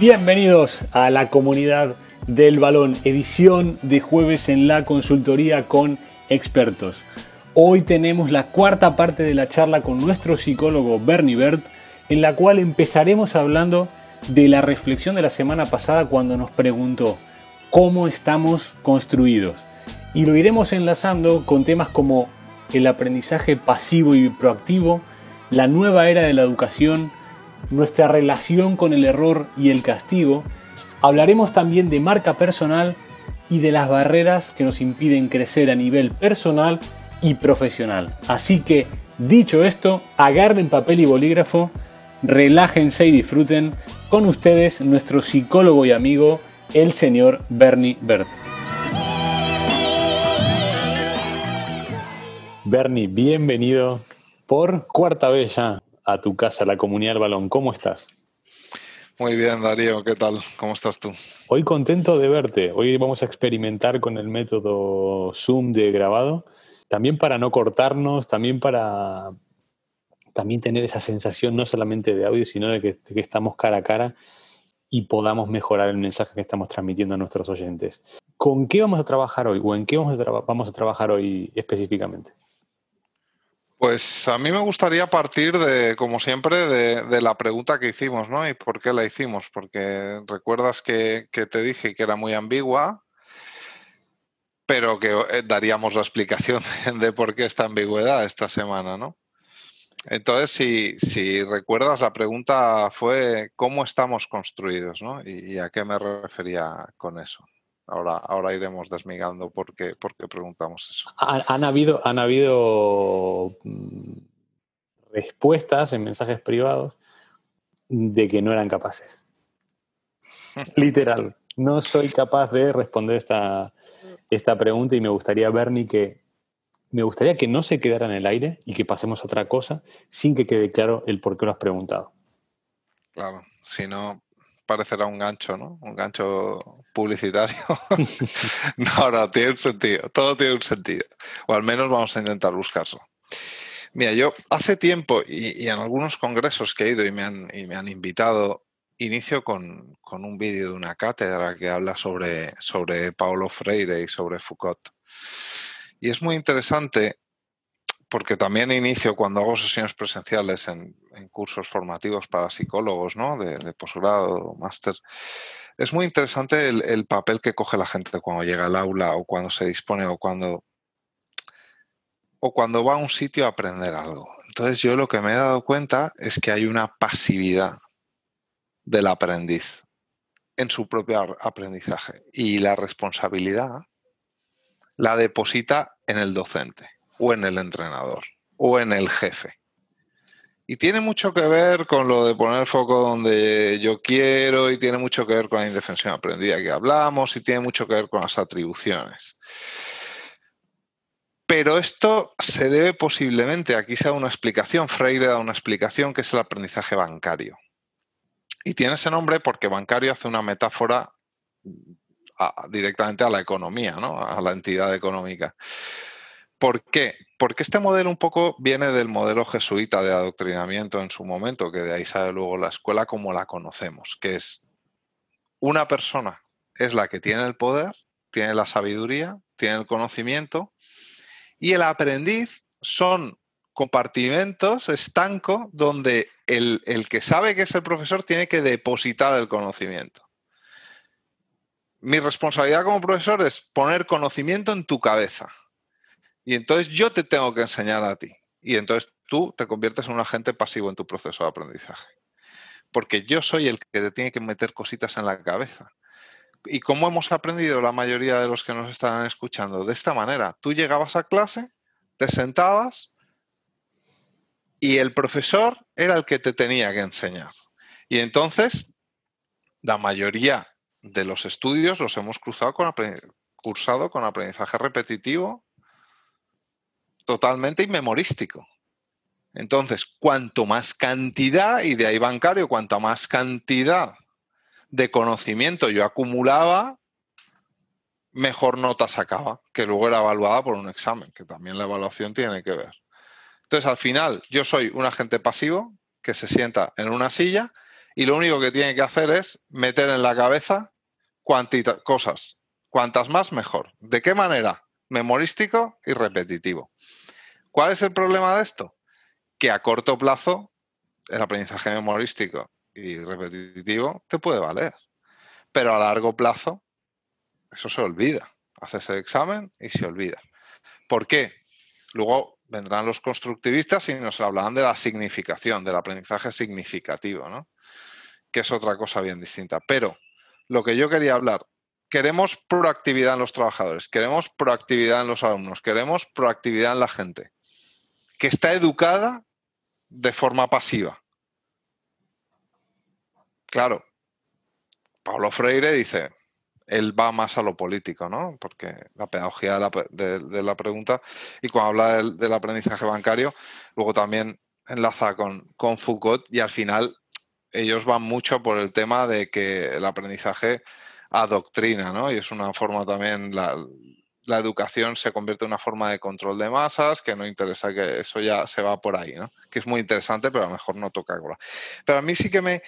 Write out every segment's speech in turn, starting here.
Bienvenidos a la comunidad del balón, edición de jueves en la consultoría con expertos. Hoy tenemos la cuarta parte de la charla con nuestro psicólogo Bernie Bert, en la cual empezaremos hablando de la reflexión de la semana pasada cuando nos preguntó cómo estamos construidos. Y lo iremos enlazando con temas como el aprendizaje pasivo y proactivo, la nueva era de la educación, nuestra relación con el error y el castigo, hablaremos también de marca personal y de las barreras que nos impiden crecer a nivel personal y profesional. Así que, dicho esto, agarren papel y bolígrafo, relájense y disfruten con ustedes nuestro psicólogo y amigo, el señor Bernie Bert. Bernie, bienvenido por cuarta vez ya a tu casa, la comunidad del balón. ¿Cómo estás? Muy bien, Darío, ¿qué tal? ¿Cómo estás tú? Hoy contento de verte. Hoy vamos a experimentar con el método Zoom de grabado, también para no cortarnos, también para también tener esa sensación no solamente de audio, sino de que, que estamos cara a cara y podamos mejorar el mensaje que estamos transmitiendo a nuestros oyentes. ¿Con qué vamos a trabajar hoy o en qué vamos a, vamos a trabajar hoy específicamente? Pues a mí me gustaría partir de, como siempre, de, la pregunta que hicimos, ¿no? ¿Y por qué la hicimos? Porque recuerdas que, te dije que era muy ambigua, pero que eh, daríamos la explicación de por qué esta ambigüedad esta semana, ¿no? Entonces, si, si recuerdas, la pregunta fue ¿cómo estamos construidos? ¿no? ¿Y a qué me refería con eso? Ahora, ahora iremos desmigando por qué, por qué preguntamos eso. Han, habido, han habido mm, respuestas en mensajes privados de que no eran capaces. Literal. No soy capaz de responder esta, esta pregunta y me gustaría, Bernie, que me gustaría que no se quedara en el aire y que pasemos a otra cosa sin que quede claro el por qué lo has preguntado. Claro, si no, parecerá un gancho, ¿no? Un gancho publicitario. no, no, tiene un sentido. Todo tiene un sentido. O al menos vamos a intentar buscarlo. Mira, yo hace tiempo y, en algunos congresos que he ido y me han, y me han invitado, inicio con, con un vídeo de una cátedra que habla sobre, sobre Paulo Freire y sobre Foucault. Y es muy interesante porque también inicio cuando hago sesiones presenciales en, cursos formativos para psicólogos, ¿no? De, posgrado, máster. Es muy interesante el, papel que coge la gente cuando llega al aula o cuando se dispone o cuando, o cuando va a un sitio a aprender algo. Entonces yo lo que me he dado cuenta es que hay una pasividad del aprendiz en su propio aprendizaje y la responsabilidad la deposita en el docente o en el entrenador o en el jefe. Y tiene mucho que ver con lo de poner foco donde yo quiero y tiene mucho que ver con la indefensión aprendida que hablamos y tiene mucho que ver con las atribuciones. Pero esto se debe posiblemente, aquí se da una explicación, Freire da una explicación que es el aprendizaje bancario. Y tiene ese nombre porque bancario hace una metáfora directamente a la economía, ¿no? a la entidad económica. ¿Por qué? Porque este modelo un poco viene del modelo jesuita de adoctrinamiento en su momento, que de ahí sale luego la escuela como la conocemos, que es una persona es la que tiene el poder, tiene la sabiduría, tiene el conocimiento, y el aprendiz son compartimentos estanco donde el, el que sabe que es el profesor tiene que depositar el conocimiento mi responsabilidad como profesor es poner conocimiento en tu cabeza. Y entonces yo te tengo que enseñar a ti. Y entonces tú te conviertes en un agente pasivo en tu proceso de aprendizaje. Porque yo soy el que te tiene que meter cositas en la cabeza. ¿Y cómo hemos aprendido la mayoría de los que nos están escuchando? De esta manera. Tú llegabas a clase, te sentabas y el profesor era el que te tenía que enseñar. Y entonces, la mayoría de los estudios los hemos cruzado con cursado con aprendizaje repetitivo totalmente inmemorístico. Entonces, cuanto más cantidad, y de ahí bancario, cuanto más cantidad de conocimiento yo acumulaba, mejor nota sacaba, que luego era evaluada por un examen, que también la evaluación tiene que ver. Entonces, al final, yo soy un agente pasivo que se sienta en una silla y lo único que tiene que hacer es meter en la cabeza cosas. Cuantas más, mejor. ¿De qué manera? Memorístico y repetitivo. ¿Cuál es el problema de esto? Que a corto plazo el aprendizaje memorístico y repetitivo te puede valer, pero a largo plazo eso se olvida. Haces el examen y se olvida. ¿Por qué? Luego vendrán los constructivistas y nos hablarán de la significación, del aprendizaje significativo, ¿no? que es otra cosa bien distinta. Pero lo que yo quería hablar, queremos proactividad en los trabajadores, queremos proactividad en los alumnos, queremos proactividad en la gente, que está educada de forma pasiva. Claro, Pablo Freire dice, él va más a lo político, ¿no? Porque la pedagogía de la, pregunta, y cuando habla del, aprendizaje bancario, luego también enlaza con, con Foucault y al final ellos van mucho por el tema de que el aprendizaje adoctrina, ¿no? Y es una forma también, la, la, educación se convierte en una forma de control de masas, que no interesa que eso ya se va por ahí, ¿no? Que es muy interesante, pero a lo mejor no toca ahora. Pero a mí sí que me,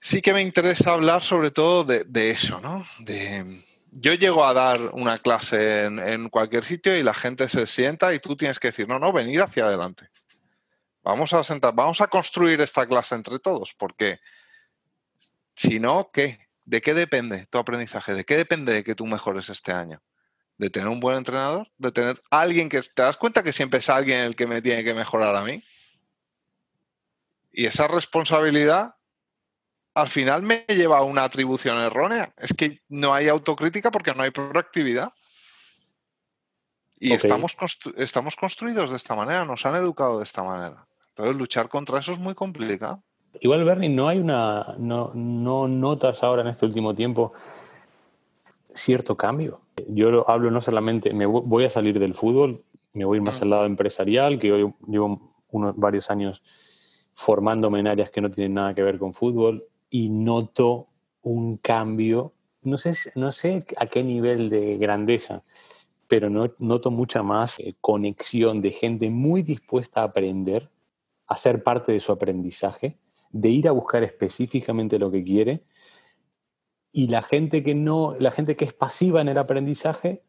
sí que me interesa hablar sobre todo de, eso, ¿no? Yo llego a dar una clase en, cualquier sitio y la gente se sienta y tú tienes que decir, no, no, venir hacia adelante. Vamos a sentar, vamos a construir esta clase entre todos, porque si no, ¿qué? ¿De qué depende tu aprendizaje? ¿De qué depende de que tú mejores este año? ¿De tener un buen entrenador? ¿De tener alguien que... ¿Te das cuenta que siempre es alguien el que me tiene que mejorar a mí? Y esa responsabilidad al final me lleva a una atribución errónea. Es que no hay autocrítica porque no hay proactividad. Y estamos, estamos construidos de esta manera, nos han educado de esta manera. Entonces luchar contra eso es muy complicado. Igual, Bernie, no hay una. No, no notas ahora en este último tiempo cierto cambio. Yo hablo no solamente, me voy a salir del fútbol, me voy más al lado empresarial, que hoy llevo unos varios años formándome en áreas que no tienen nada que ver con fútbol y noto un cambio, no sé, no sé a qué nivel de grandeza, pero noto mucha más eh, conexión de gente muy dispuesta a aprender, a ser parte de su aprendizaje, de ir a buscar específicamente lo que quiere, y la gente que no, la gente que es pasiva en el aprendizaje,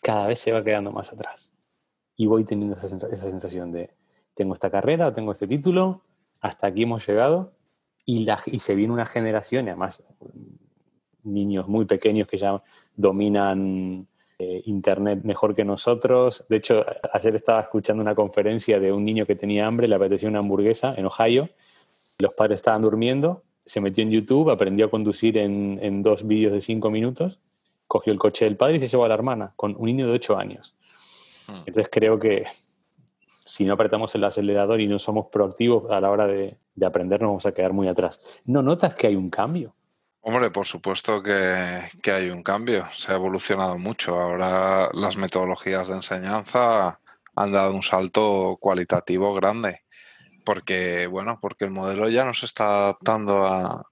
cada vez se va quedando más atrás. Y voy teniendo esa, esa sensación de, tengo esta carrera, tengo este título, hasta aquí hemos llegado, y, la, y se viene una generación, y además niños muy pequeños que ya dominan eh, Internet mejor que nosotros. De hecho, ayer estaba escuchando una conferencia de un niño que tenía hambre, le apetecía una hamburguesa en Ohio. Los padres estaban durmiendo, se metió en YouTube, aprendió a conducir en, en dos vídeos de cinco minutos, cogió el coche del padre y se llevó a la hermana, con un niño de ocho años. Hmm. Entonces creo que si no apretamos el acelerador y no somos proactivos a la hora de, aprender, nos vamos a quedar muy atrás. ¿No notas que hay un cambio? Hombre, por supuesto que, hay un cambio. Se ha evolucionado mucho. Ahora las metodologías de enseñanza han dado un salto cualitativo grande. Porque, bueno, porque el modelo ya no se está adaptando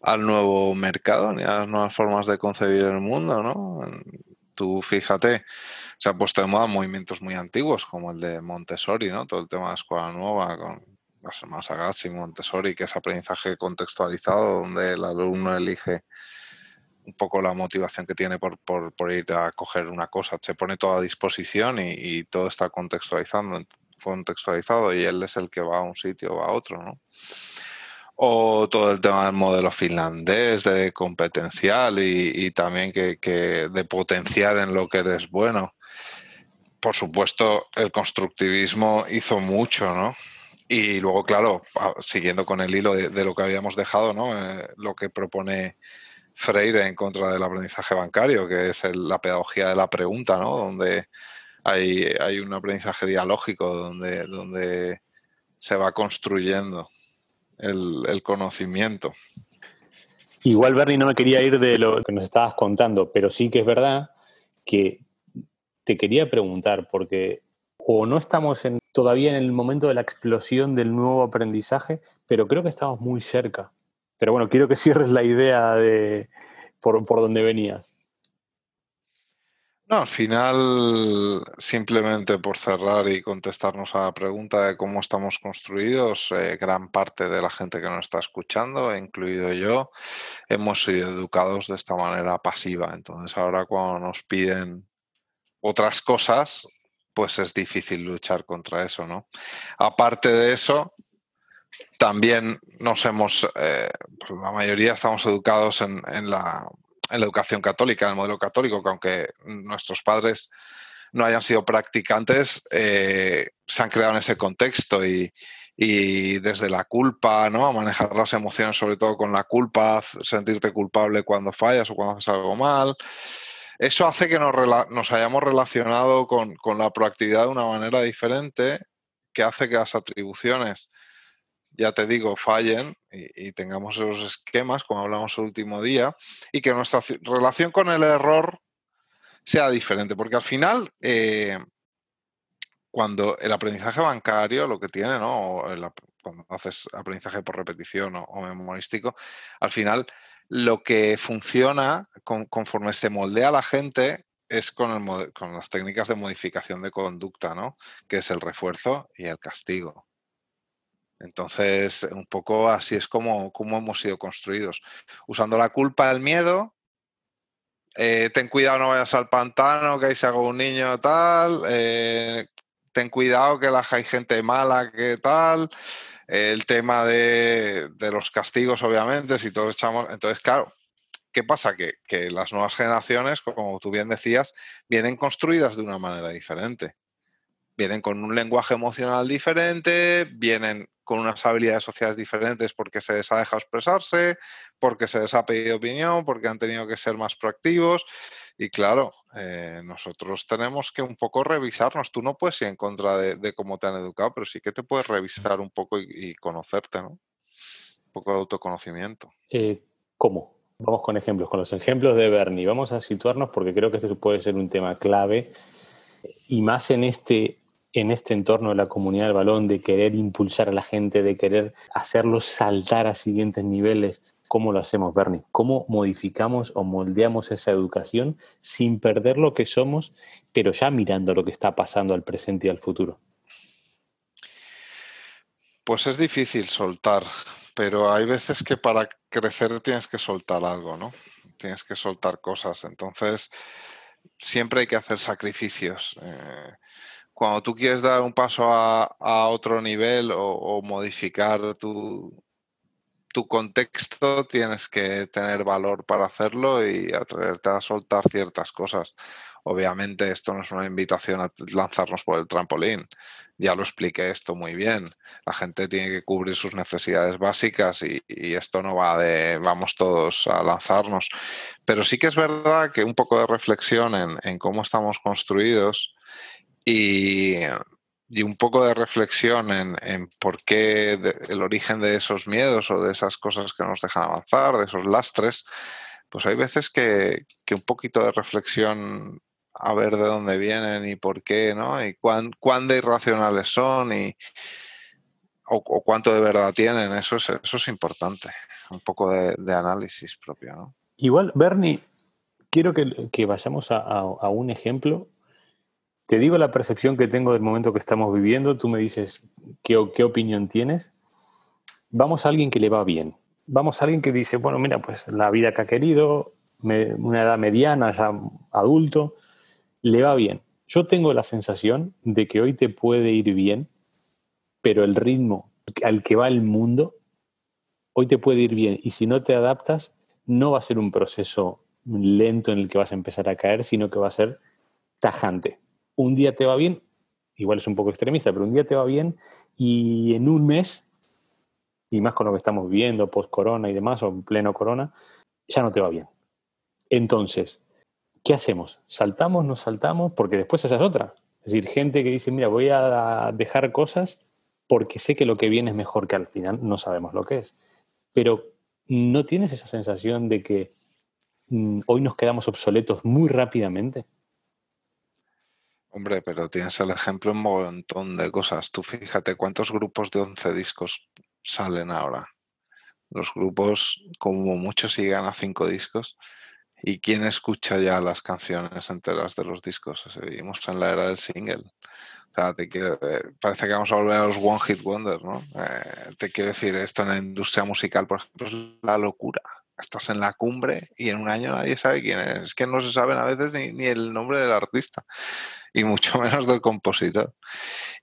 al nuevo mercado ni a las nuevas formas de concebir el mundo, ¿no? Tú fíjate, se han puesto de moda movimientos muy antiguos, como el de Montessori, ¿no? Todo el tema de escuela nueva, con las hermanas Agazzi, Montessori, que es aprendizaje contextualizado, donde el alumno elige un poco la motivación que tiene por, ir a coger una cosa. Se pone todo a disposición y, todo está contextualizando, contextualizado y él es el que va a un sitio o a otro, ¿no? o todo el tema del modelo finlandés de competencial y, también que, de potenciar en lo que eres bueno. Por supuesto, el constructivismo hizo mucho, ¿no? Y luego, claro, siguiendo con el hilo de, lo que habíamos dejado, ¿no? Eh, lo que propone Freire en contra del aprendizaje bancario, que es la pedagogía de la pregunta, ¿no? Donde hay, hay un aprendizaje dialógico, donde, donde se va construyendo el, conocimiento. Igual, Bernie, no me quería ir de lo que nos estabas contando, pero sí que es verdad que te quería preguntar, porque o no estamos en, todavía en el momento de la explosión del nuevo aprendizaje, pero creo que estamos muy cerca. Pero bueno, quiero que cierres la idea de por, por donde venías. Al final, simplemente por cerrar y contestarnos a la pregunta de cómo estamos construidos, eh, gran parte de la gente que nos está escuchando, incluido yo, hemos sido educados de esta manera pasiva. Entonces ahora cuando nos piden otras cosas, pues es difícil luchar contra eso, ¿no? Aparte de eso, también nos hemos, eh, pues la mayoría estamos educados en la en la educación católica, en el modelo católico, que aunque nuestros padres no hayan sido practicantes, eh, se han creado en ese contexto y, desde la culpa, ¿no? Manejar las emociones, sobre todo con la culpa, sentirte culpable cuando fallas o cuando haces algo mal. Eso hace que nos, hayamos relacionado con, con, la proactividad de una manera diferente, que hace que las atribuciones ya te digo, fallen y, tengamos esos esquemas, como hablamos el último día, y que nuestra relación con el error sea diferente, porque al final, eh, cuando el aprendizaje bancario, lo que tiene, ¿no? cuando haces aprendizaje por repetición o, memorístico, al final lo que funciona conforme se moldea la gente es con, con las técnicas de modificación de conducta, ¿no? Que es el refuerzo y el castigo. Entonces, un poco así es como, hemos sido construidos. Usando la culpa, el miedo, eh, ten cuidado, no vayas al pantano, que ahí se haga un niño tal, eh, ten cuidado que la, hay gente mala, que tal, el tema de, los castigos, obviamente, si todos echamos... Entonces, claro, ¿qué pasa? Que, que las nuevas generaciones, como tú bien decías, vienen construidas de una manera diferente vienen con un lenguaje emocional diferente, vienen con unas habilidades sociales diferentes porque se les ha dejado expresarse, porque se les ha pedido opinión, porque han tenido que ser más proactivos. Y claro, eh, nosotros tenemos que un poco revisarnos. Tú no puedes ir en contra de, cómo te han educado, pero sí que te puedes revisar un poco y, conocerte, ¿no? Un poco de autoconocimiento. Eh, ¿Cómo? Vamos con ejemplos, con los ejemplos de Bernie. Vamos a situarnos porque creo que este puede ser un tema clave y más en este en este entorno de la comunidad del balón, de querer impulsar a la gente, de querer hacerlos saltar a siguientes niveles. ¿Cómo lo hacemos, Bernie? ¿Cómo modificamos o moldeamos esa educación sin perder lo que somos, pero ya mirando lo que está pasando al presente y al futuro? Pues es difícil soltar, pero hay veces que para crecer tienes que soltar algo, ¿no? Tienes que soltar cosas. Entonces, siempre hay que hacer sacrificios. Eh, cuando tú quieres dar un paso a, otro nivel o, modificar tu, tu, contexto, tienes que tener valor para hacerlo y atreverte a soltar ciertas cosas. Obviamente esto no es una invitación a lanzarnos por el trampolín. Ya lo expliqué esto muy bien. La gente tiene que cubrir sus necesidades básicas y, esto no va de vamos todos a lanzarnos. Pero sí que es verdad que un poco de reflexión en, en cómo estamos construidos y, un poco de reflexión en, por qué el origen de esos miedos o de esas cosas que nos dejan avanzar, de esos lastres, pues hay veces que, un poquito de reflexión a ver de dónde vienen y por qué, ¿no? Y cuán, de irracionales son y o, cuánto de verdad tienen, eso es, eso es importante, un poco de, análisis propio, ¿no? Igual, Bernie, quiero que, vayamos a un ejemplo te digo la percepción que tengo del momento que estamos viviendo, tú me dices qué, qué opinión tienes. Vamos a alguien que le va bien. Vamos a alguien que dice, bueno, mira, pues la vida que ha querido, una edad mediana, ya adulto, le va bien. Yo tengo la sensación de que hoy te puede ir bien, pero el ritmo al que va el mundo, hoy te puede ir bien. Y si no te adaptas, no va a ser un proceso lento en el que vas a empezar a caer, sino que va a ser tajante un día te va bien, igual es un poco extremista, pero un día te va bien y en un mes, y más con lo que estamos viendo, post-corona y demás, o en pleno corona, ya no te va bien. Entonces, ¿qué hacemos? ¿Saltamos, no saltamos? Porque después esa es otra. Es decir, gente que dice, mira, voy a dejar cosas porque sé que lo que viene es mejor que al final no sabemos lo que es. Pero ¿no tienes esa sensación de que mm, hoy nos quedamos obsoletos muy rápidamente? Hombre, pero tienes el ejemplo en un montón de cosas. Tú fíjate cuántos grupos de 11 discos salen ahora. Los grupos, como muchos, siguen a 5 discos ¿Y quién escucha ya las canciones enteras de los discos? Seguimos en la era del single. O sea, te eh, parece que vamos a volver a los One Hit Wonder, ¿no? Eh, te quiero decir, esto en la industria musical, por ejemplo, es la locura. Estás en la cumbre y en un año nadie sabe quién es. Es que no se saben a veces ni, ni el nombre del artista y mucho menos del compositor.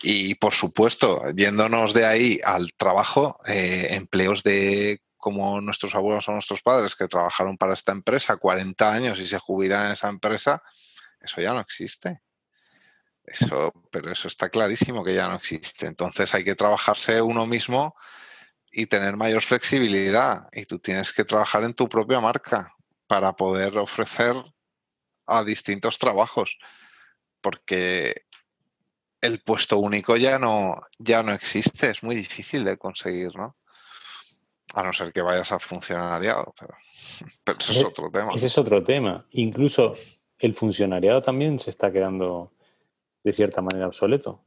Y por supuesto, yéndonos de ahí al trabajo, eh, empleos de como nuestros abuelos o nuestros padres que trabajaron para esta empresa 40 años y se jubilan en esa empresa, eso ya no existe. Eso, pero eso está clarísimo que ya no existe. Entonces hay que trabajarse uno mismo y tener mayor flexibilidad. Y tú tienes que trabajar en tu propia marca para poder ofrecer a distintos trabajos. Porque el puesto único ya no, ya no existe, es muy difícil de conseguir, ¿no? A no ser que vayas a funcionariado, pero, pero eso es otro tema. Ese es otro tema. Incluso el funcionariado también se está quedando de cierta manera obsoleto.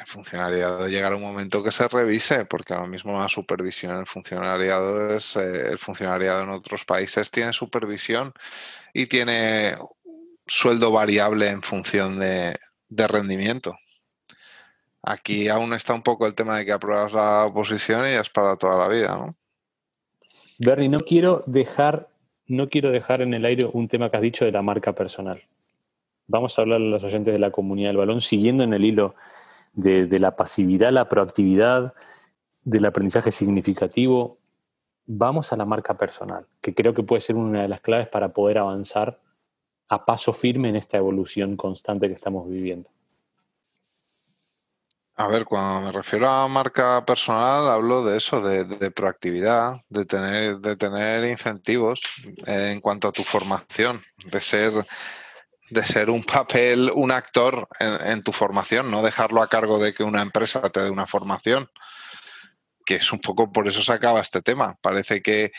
El funcionariado llegará un momento que se revise, porque ahora mismo la supervisión el funcionariado es eh, el funcionariado en otros países tiene supervisión y tiene sueldo variable en función de, rendimiento. Aquí aún está un poco el tema de que apruebas la oposición y es para toda la vida, ¿no? Bernie, no quiero dejar, no quiero dejar en el aire un tema que has dicho de la marca personal. Vamos a hablar a los oyentes de la comunidad del balón, siguiendo en el hilo de, de la pasividad, la proactividad, del aprendizaje significativo. Vamos a la marca personal, que creo que puede ser una de las claves para poder avanzar a paso firme en esta evolución constante que estamos viviendo. A ver, cuando me refiero a marca personal, hablo de eso, de, proactividad, de tener, de tener incentivos en cuanto a tu formación, de ser, de ser un papel, un actor en, tu formación, no dejarlo a cargo de que una empresa te dé una formación, que es un poco por eso se acaba este tema. Parece que,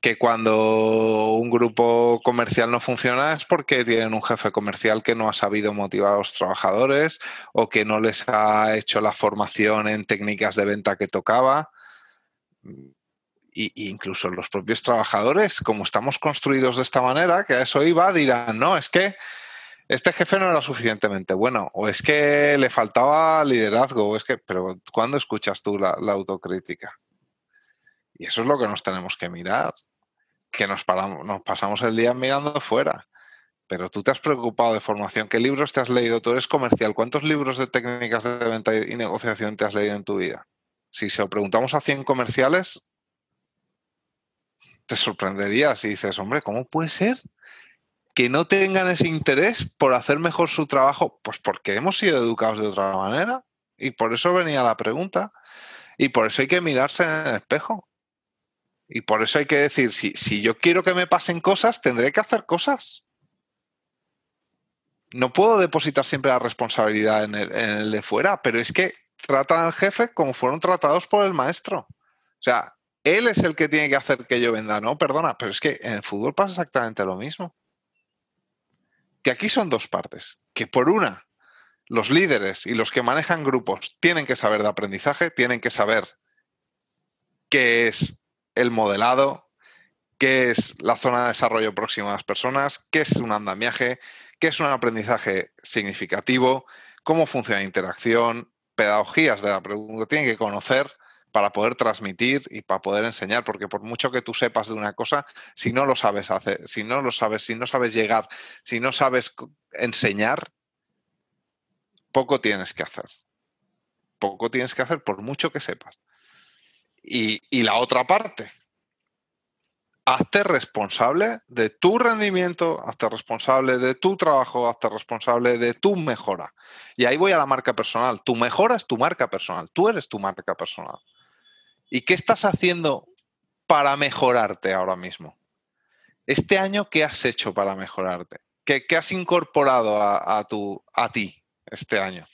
que cuando un grupo comercial no funciona es porque tienen un jefe comercial que no ha sabido motivar a los trabajadores o que no les ha hecho la formación en técnicas de venta que tocaba. Y, incluso los propios trabajadores, como estamos construidos de esta manera, que a eso iba, dirán, no, es que este jefe no era suficientemente bueno, o es que le faltaba liderazgo, o es que, pero ¿cuándo escuchas tú la autocrítica? Y eso es lo que nos tenemos que mirar, que nos, paramos, nos pasamos el día mirando fuera. Pero tú te has preocupado de formación. ¿Qué libros te has leído? Tú eres comercial. ¿Cuántos libros de técnicas de venta y negociación te has leído en tu vida? Si se lo preguntamos a 100 comerciales, te sorprenderías y dices, hombre, ¿cómo puede ser que no tengan ese interés por hacer mejor su trabajo? Pues porque hemos sido educados de otra manera. Y por eso venía la pregunta. Y por eso hay que mirarse en el espejo. Y por eso hay que decir, si, si yo quiero que me pasen cosas, tendré que hacer cosas. No puedo depositar siempre la responsabilidad en el, de fuera, pero es que tratan al jefe como fueron tratados por el maestro. O sea, él es el que tiene que hacer que yo venda, no, perdona, pero es que en el fútbol pasa exactamente lo mismo. Que aquí son dos partes. Que por una, los líderes y los que manejan grupos tienen que saber de aprendizaje, tienen que saber qué es el modelado, qué es la zona de desarrollo próximo a las personas, qué es un andamiaje, qué es un aprendizaje significativo, cómo funciona la interacción, pedagogías de la pregunta, tienen que conocer para poder transmitir y para poder enseñar, porque por mucho que tú sepas de una cosa, si no lo sabes hacer, si no lo sabes, si no sabes llegar, si no sabes enseñar, poco tienes que hacer. Poco tienes que hacer por mucho que sepas. Y, la otra parte, hazte responsable de tu rendimiento, hazte responsable de tu trabajo, hazte responsable de tu mejora. Y ahí voy a la marca personal. Tu mejora es tu marca personal, tú eres tu marca personal. ¿Y qué estás haciendo para mejorarte ahora mismo? Este año, ¿qué has hecho para mejorarte? ¿Qué, has incorporado a, tu, a ti este año?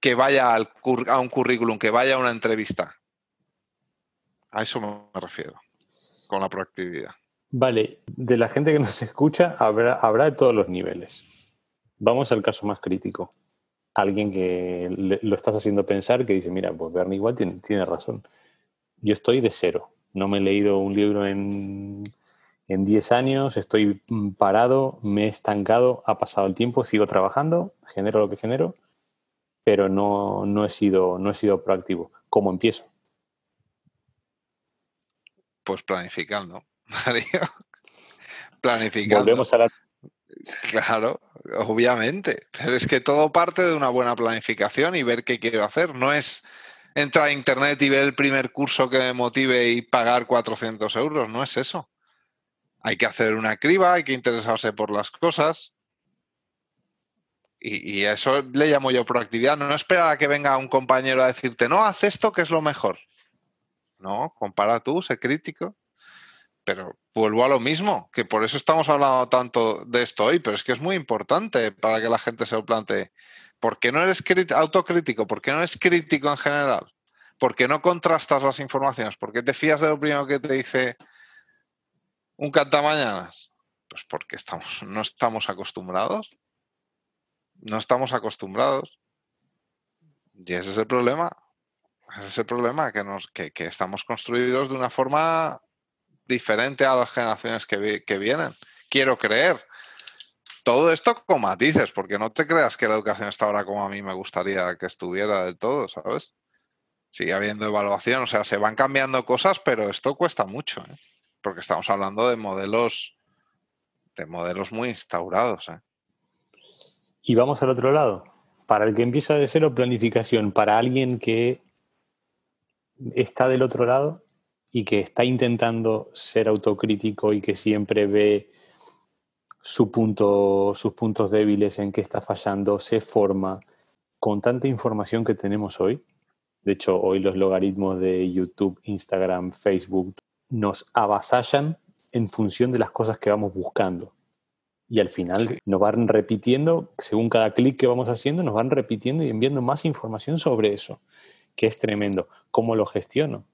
Que vaya a un currículum, que vaya a una entrevista. A eso me refiero, con la proactividad. Vale, de la gente que nos escucha habrá, habrá de todos los niveles. Vamos al caso más crítico. Alguien que lo estás haciendo pensar que dice, mira, pues Bernie igual tiene, tiene razón. Yo estoy de cero. No me he leído un libro en, en 10 años estoy mm, parado, me he estancado, ha pasado el tiempo, sigo trabajando, genero lo que genero, pero no, no, he, sido, no he sido proactivo. ¿Cómo empiezo? Pues planificando, Mario. planificando. Volvemos a la... Claro, obviamente. Pero es que todo parte de una buena planificación y ver qué quiero hacer. No es entrar a internet y ver el primer curso que me motive y pagar 400 euros. No es eso. Hay que hacer una criba, hay que interesarse por las cosas. Y, a eso le llamo yo proactividad. No, esperar a que venga un compañero a decirte, no, haz esto que es lo mejor. No, compara tú, sé crítico. Pero vuelvo a lo mismo, que por eso estamos hablando tanto de esto hoy, pero es que es muy importante para que la gente se lo plantee. ¿Por qué no eres autocrítico? ¿Por qué no eres crítico en general? ¿Por qué no contrastas las informaciones? ¿Por qué te fías de lo primero que te dice un cantamañanas? Pues porque estamos, no estamos acostumbrados. No estamos acostumbrados. Y ese es el problema. Ese es el problema, que, nos, que estamos construidos de una forma diferente a las generaciones que, vienen. Quiero creer. Todo esto con matices, porque no te creas que la educación está ahora como a mí me gustaría que estuviera del todo, ¿sabes? Sigue habiendo evaluación, o sea, se van cambiando cosas, pero esto cuesta mucho, ¿eh? porque estamos hablando de modelos, de modelos muy instaurados. ¿eh? Y vamos al otro lado. Para el que empieza de cero, planificación. Para alguien que está del otro lado, y que está intentando ser autocrítico y que siempre ve su punto, sus puntos débiles, en qué está fallando, se forma con tanta información que tenemos hoy. De hecho, hoy los logaritmos de YouTube, Instagram, Facebook nos avasallan en función de las cosas que vamos buscando. Y al final nos van repitiendo, según cada clic que vamos haciendo, nos van repitiendo y enviando más información sobre eso, que es tremendo. ¿Cómo lo gestiono?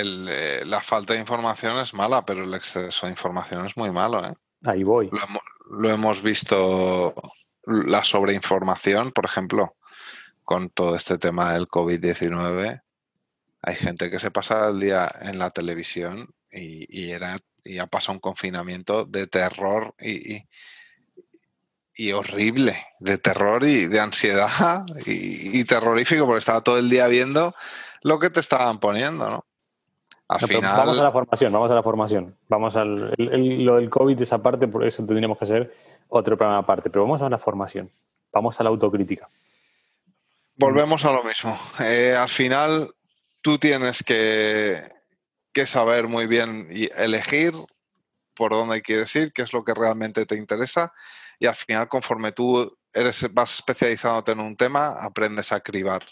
Eh, la falta de información es mala, pero el exceso de información es muy malo. ¿eh? Ahí voy. Lo hemos, visto, la sobreinformación, por ejemplo, con todo este tema del COVID-19. Hay gente que se pasa el día en la televisión y, era, y ha pasado un confinamiento de terror y, y horrible, de terror y de ansiedad y, y, terrorífico, porque estaba todo el día viendo lo que te estaban poniendo, ¿no? Vamos a la formación, vamos a la formación. Vamos al lo del COVID, esa parte, por eso tendríamos que hacer otro programa aparte. Pero vamos a la formación, vamos a la autocrítica. Volvemos a lo mismo. Eh, al final, tú tienes que, que saber muy bien y elegir por dónde quieres ir, qué es lo que realmente te interesa. Y al final, conforme tú eres, vas especializándote en un tema, aprendes a cribar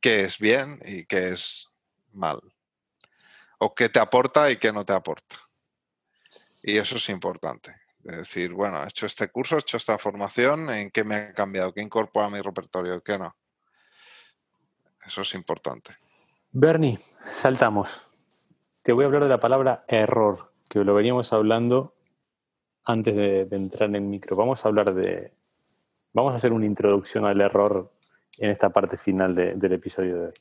qué es bien y qué es mal o qué te aporta y qué no te aporta. Y eso es importante. Es decir, bueno, he hecho este curso, he hecho esta formación, ¿en qué me ha cambiado? ¿Qué incorpora a mi repertorio? ¿Qué no? Eso es importante. Bernie, saltamos. Te voy a hablar de la palabra error, que lo veníamos hablando antes de, entrar en el micro. Vamos a hablar de. Vamos a hacer una introducción al error en esta parte final del episodio de hoy.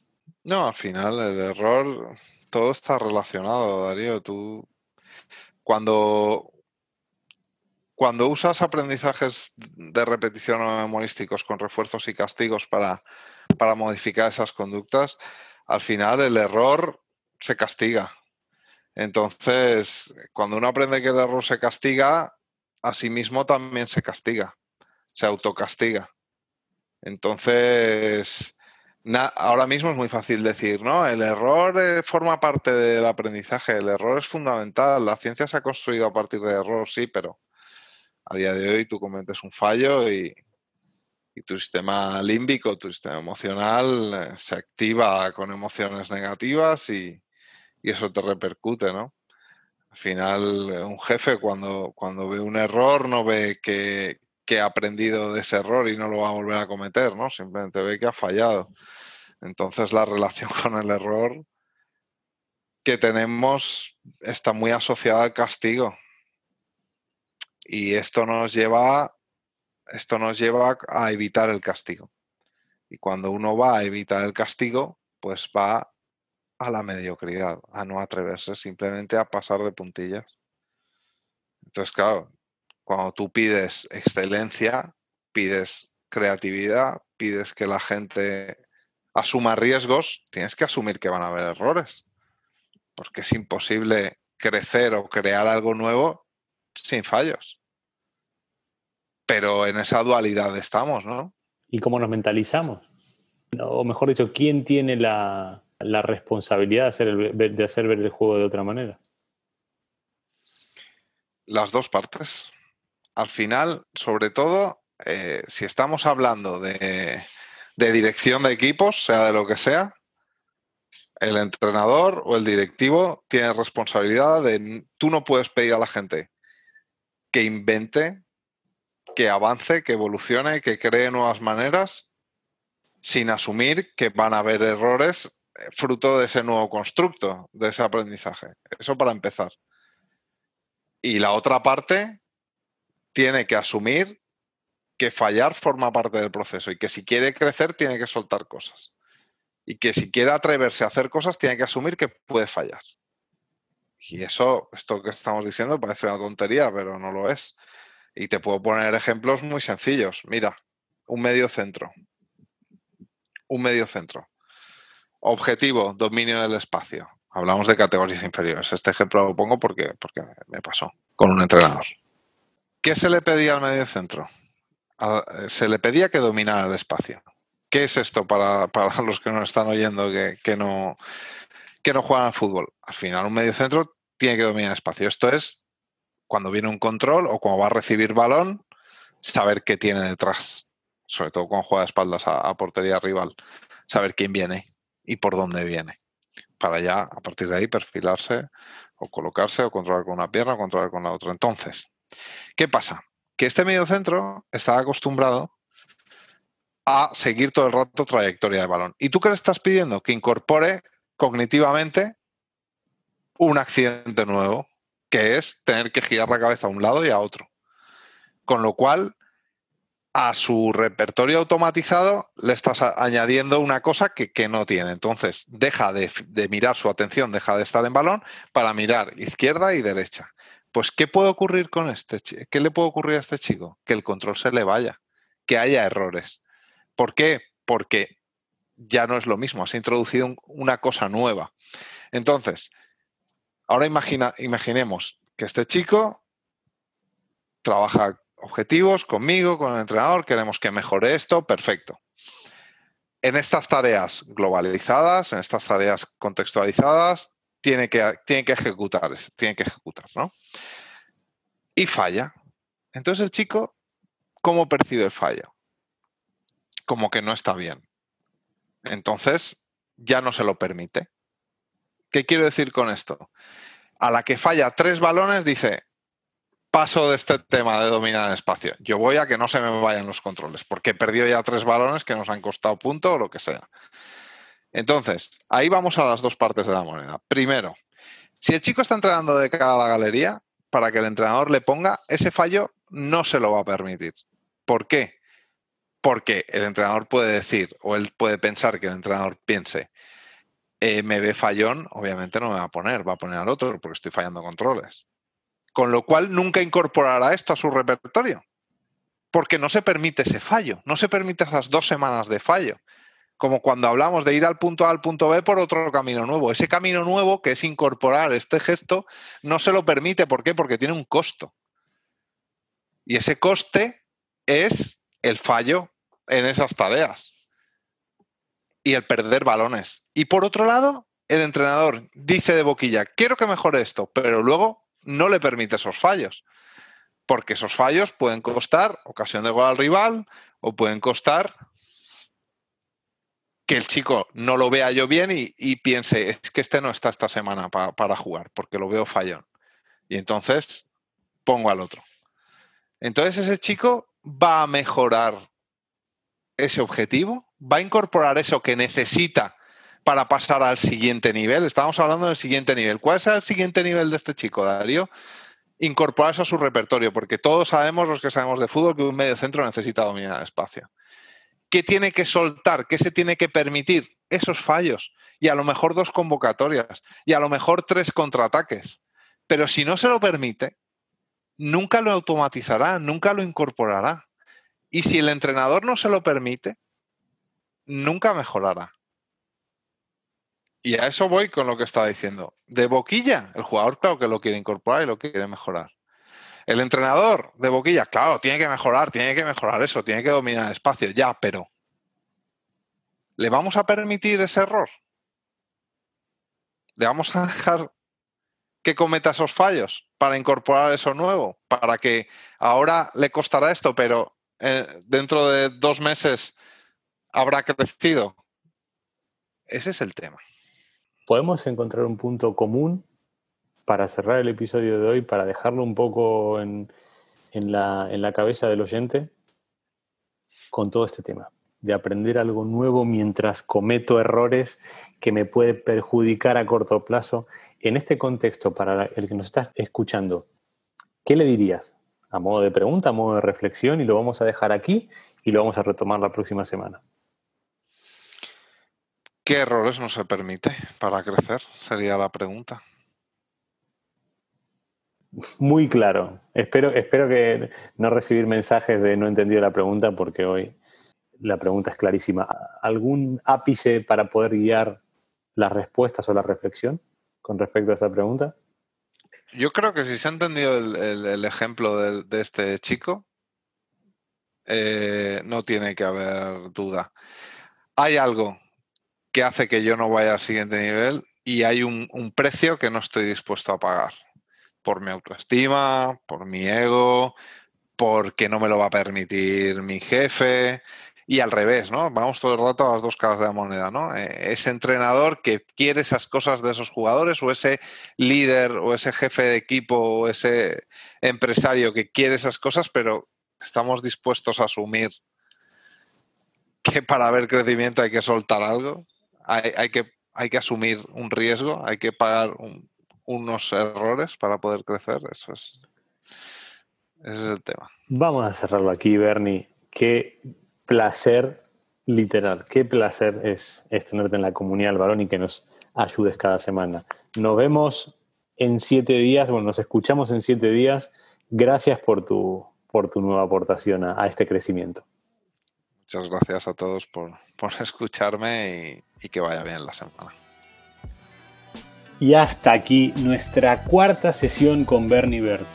No, al final el error todo está relacionado, Darío. Tú, cuando, cuando usas aprendizajes de repetición o memorísticos con refuerzos y castigos para, para modificar esas conductas, al final el error se castiga. Entonces, cuando uno aprende que el error se castiga, a sí mismo también se castiga, se autocastiga. Entonces, ahora mismo es muy fácil decir, ¿no? El error eh, forma parte del aprendizaje, el error es fundamental, la ciencia se ha construido a partir de error, sí, pero a día de hoy tú cometes un fallo y, tu sistema límbico, tu sistema emocional eh, se activa con emociones negativas y, eso te repercute, ¿no? Al final, un jefe cuando ve un error no ve que, que ha aprendido de ese error y no lo va a volver a cometer, ¿no? Simplemente ve que ha fallado. Entonces la relación con el error que tenemos está muy asociada al castigo. Y esto nos lleva, esto nos lleva a evitar el castigo. Y cuando uno va a evitar el castigo, pues va a la mediocridad, a no atreverse simplemente a pasar de puntillas. Entonces, claro, cuando tú pides excelencia, pides creatividad, pides que la gente asuma riesgos, tienes que asumir que van a haber errores. Porque es imposible crecer o crear algo nuevo sin fallos. Pero en esa dualidad estamos, ¿no? ¿Y cómo nos mentalizamos? O mejor dicho, ¿quién tiene la, responsabilidad de hacer, de hacer ver el juego de otra manera? Las dos partes. Al final, sobre todo, eh, si estamos hablando de, de dirección de equipos, sea de lo que sea, el entrenador o el directivo tiene responsabilidad de, tú no puedes pedir a la gente que invente, que avance, que evolucione, que cree nuevas maneras, sin asumir que van a haber errores eh, fruto de ese nuevo constructo, de ese aprendizaje. Eso para empezar. Y la otra parte tiene que asumir que fallar forma parte del proceso y que si quiere crecer tiene que soltar cosas. Y que si quiere atreverse a hacer cosas tiene que asumir que puede fallar. Y eso, esto que estamos diciendo parece una tontería, pero no lo es. Y te puedo poner ejemplos muy sencillos. Mira, un medio centro. Un medio centro. Objetivo, dominio del espacio. Hablamos de categorías inferiores. Este ejemplo lo pongo porque, porque me pasó con un entrenador. ¿Qué se le pedía al medio centro? Eh, se le pedía que dominara el espacio. ¿Qué es esto para, los que nos están oyendo que, no, que no juegan al fútbol? Al final, un medio centro tiene que dominar el espacio. Esto es cuando viene un control o cuando va a recibir balón, saber qué tiene detrás. Sobre todo cuando juega de espaldas a, portería rival. Saber quién viene y por dónde viene. Para ya, a partir de ahí, perfilarse o colocarse o controlar con una pierna o controlar con la otra. Entonces, ¿qué pasa? que este medio centro está acostumbrado a seguir todo el rato trayectoria de balón. ¿Y tú qué le estás pidiendo? Que incorpore cognitivamente un accidente nuevo, que es tener que girar la cabeza a un lado y a otro. Con lo cual, a su repertorio automatizado le estás añadiendo una cosa que, no tiene. Entonces, deja de, de, mirar su atención, deja de estar en balón para mirar izquierda y derecha. Pues, ¿qué puede ocurrir con este ¿Qué le puede ocurrir a este chico? Que el control se le vaya, que haya errores. ¿Por qué? Porque ya no es lo mismo, has introducido una cosa nueva. Entonces, ahora imagina, imaginemos que este chico trabaja objetivos conmigo, con el entrenador, queremos que mejore esto, perfecto. En estas tareas globalizadas, en estas tareas contextualizadas, tiene que, tiene que ejecutar, tiene que ejecutar, ¿no? Y falla. Entonces el chico, ¿cómo percibe el fallo? Como que no está bien. Entonces, ya no se lo permite. ¿Qué quiero decir con esto? A la que falla tres balones, dice, paso de este tema de dominar el espacio. Yo voy a que no se me vayan los controles, porque he perdido ya tres balones que nos han costado punto o lo que sea. Entonces, ahí vamos a las dos partes de la moneda. Primero, si el chico está entrenando de cara a la galería, para que el entrenador le ponga, ese fallo no se lo va a permitir. ¿Por qué? Porque el entrenador puede decir, o él puede pensar que el entrenador piense, eh, me ve fallón, obviamente no me va a poner, va a poner al otro porque estoy fallando controles. Con lo cual nunca incorporará esto a su repertorio, porque no se permite ese fallo, no se permite esas dos semanas de fallo como cuando hablamos de ir al punto A al punto B por otro camino nuevo. Ese camino nuevo, que es incorporar este gesto, no se lo permite. ¿Por qué? Porque tiene un costo. Y ese coste es el fallo en esas tareas y el perder balones. Y por otro lado, el entrenador dice de boquilla, quiero que mejore esto, pero luego no le permite esos fallos. Porque esos fallos pueden costar ocasión de gol al rival o pueden costar que el chico no lo vea yo bien y, piense, es que este no está esta semana para jugar, porque lo veo fallón. Y entonces pongo al otro. Entonces ese chico va a mejorar ese objetivo, va a incorporar eso que necesita para pasar al siguiente nivel. Estamos hablando del siguiente nivel. ¿Cuál es el siguiente nivel de este chico, Darío? Incorporar eso a su repertorio, porque todos sabemos, los que sabemos de fútbol, que un medio centro necesita dominar el espacio. ¿Qué tiene que soltar? ¿Qué se tiene que permitir? Esos fallos. Y a lo mejor dos convocatorias. Y a lo mejor tres contraataques. Pero si no se lo permite, nunca lo automatizará, nunca lo incorporará. Y si el entrenador no se lo permite, nunca mejorará. Y a eso voy con lo que estaba diciendo. De boquilla, el jugador claro que lo quiere incorporar y lo quiere mejorar. El entrenador de boquilla, claro, tiene que mejorar, tiene que mejorar eso, tiene que dominar el espacio, ya, pero ¿le vamos a permitir ese error? ¿Le vamos a dejar que cometa esos fallos para incorporar eso nuevo? Para que ahora le costará esto, pero eh, dentro de dos meses habrá crecido. Ese es el tema. ¿Podemos encontrar un punto común para cerrar el episodio de hoy, para dejarlo un poco en, la, cabeza del oyente con todo este tema? de aprender algo nuevo mientras cometo errores que me puede perjudicar a corto plazo. En este contexto, para el que nos está escuchando, ¿qué le dirías? A modo de pregunta, a modo de reflexión, y lo vamos a dejar aquí y lo vamos a retomar la próxima semana. ¿Qué errores no se permite para crecer? Sería la pregunta. Muy claro. Espero, espero que no recibir mensajes de no entendido la pregunta porque hoy la pregunta es clarísima. ¿Algún ápice para poder guiar las respuestas o la reflexión con respecto a esta pregunta? Yo creo que si se ha entendido el, ejemplo de, este chico, eh, no tiene que haber duda. Hay algo que hace que yo no vaya al siguiente nivel y hay un, precio que no estoy dispuesto a pagar por mi autoestima, por mi ego, porque no me lo va a permitir mi jefe y al revés, ¿no? Vamos todo el rato a las dos caras de la moneda, ¿no? Eh, ese entrenador que quiere esas cosas de esos jugadores o ese líder o ese jefe de equipo o ese empresario que quiere esas cosas, pero estamos dispuestos a asumir que para ver crecimiento hay que soltar algo hay, que, hay que asumir un riesgo, hay que pagar unos errores para poder crecer. Eso es, ese es el tema. Vamos a cerrarlo aquí, Bernie. Qué placer literal, qué placer es, tenerte en la comunidad del balón y que nos ayudes cada semana. Nos vemos en siete días, bueno, nos escuchamos en siete días. Gracias por tu, por tu nueva aportación a este crecimiento. Muchas gracias a todos por, escucharme y, que vaya bien la semana. Y hasta aquí nuestra cuarta sesión con Bernie Bert.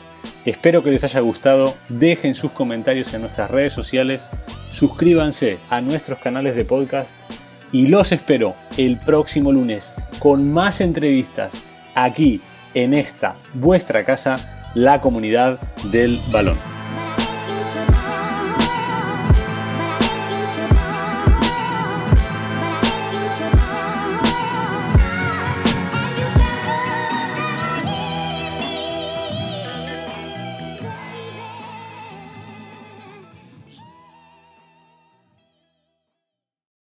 Espero que les haya gustado, dejen sus comentarios en nuestras redes sociales, suscríbanse a nuestros canales de podcast y los espero el próximo lunes con más entrevistas aquí en esta vuestra casa, la comunidad del balón.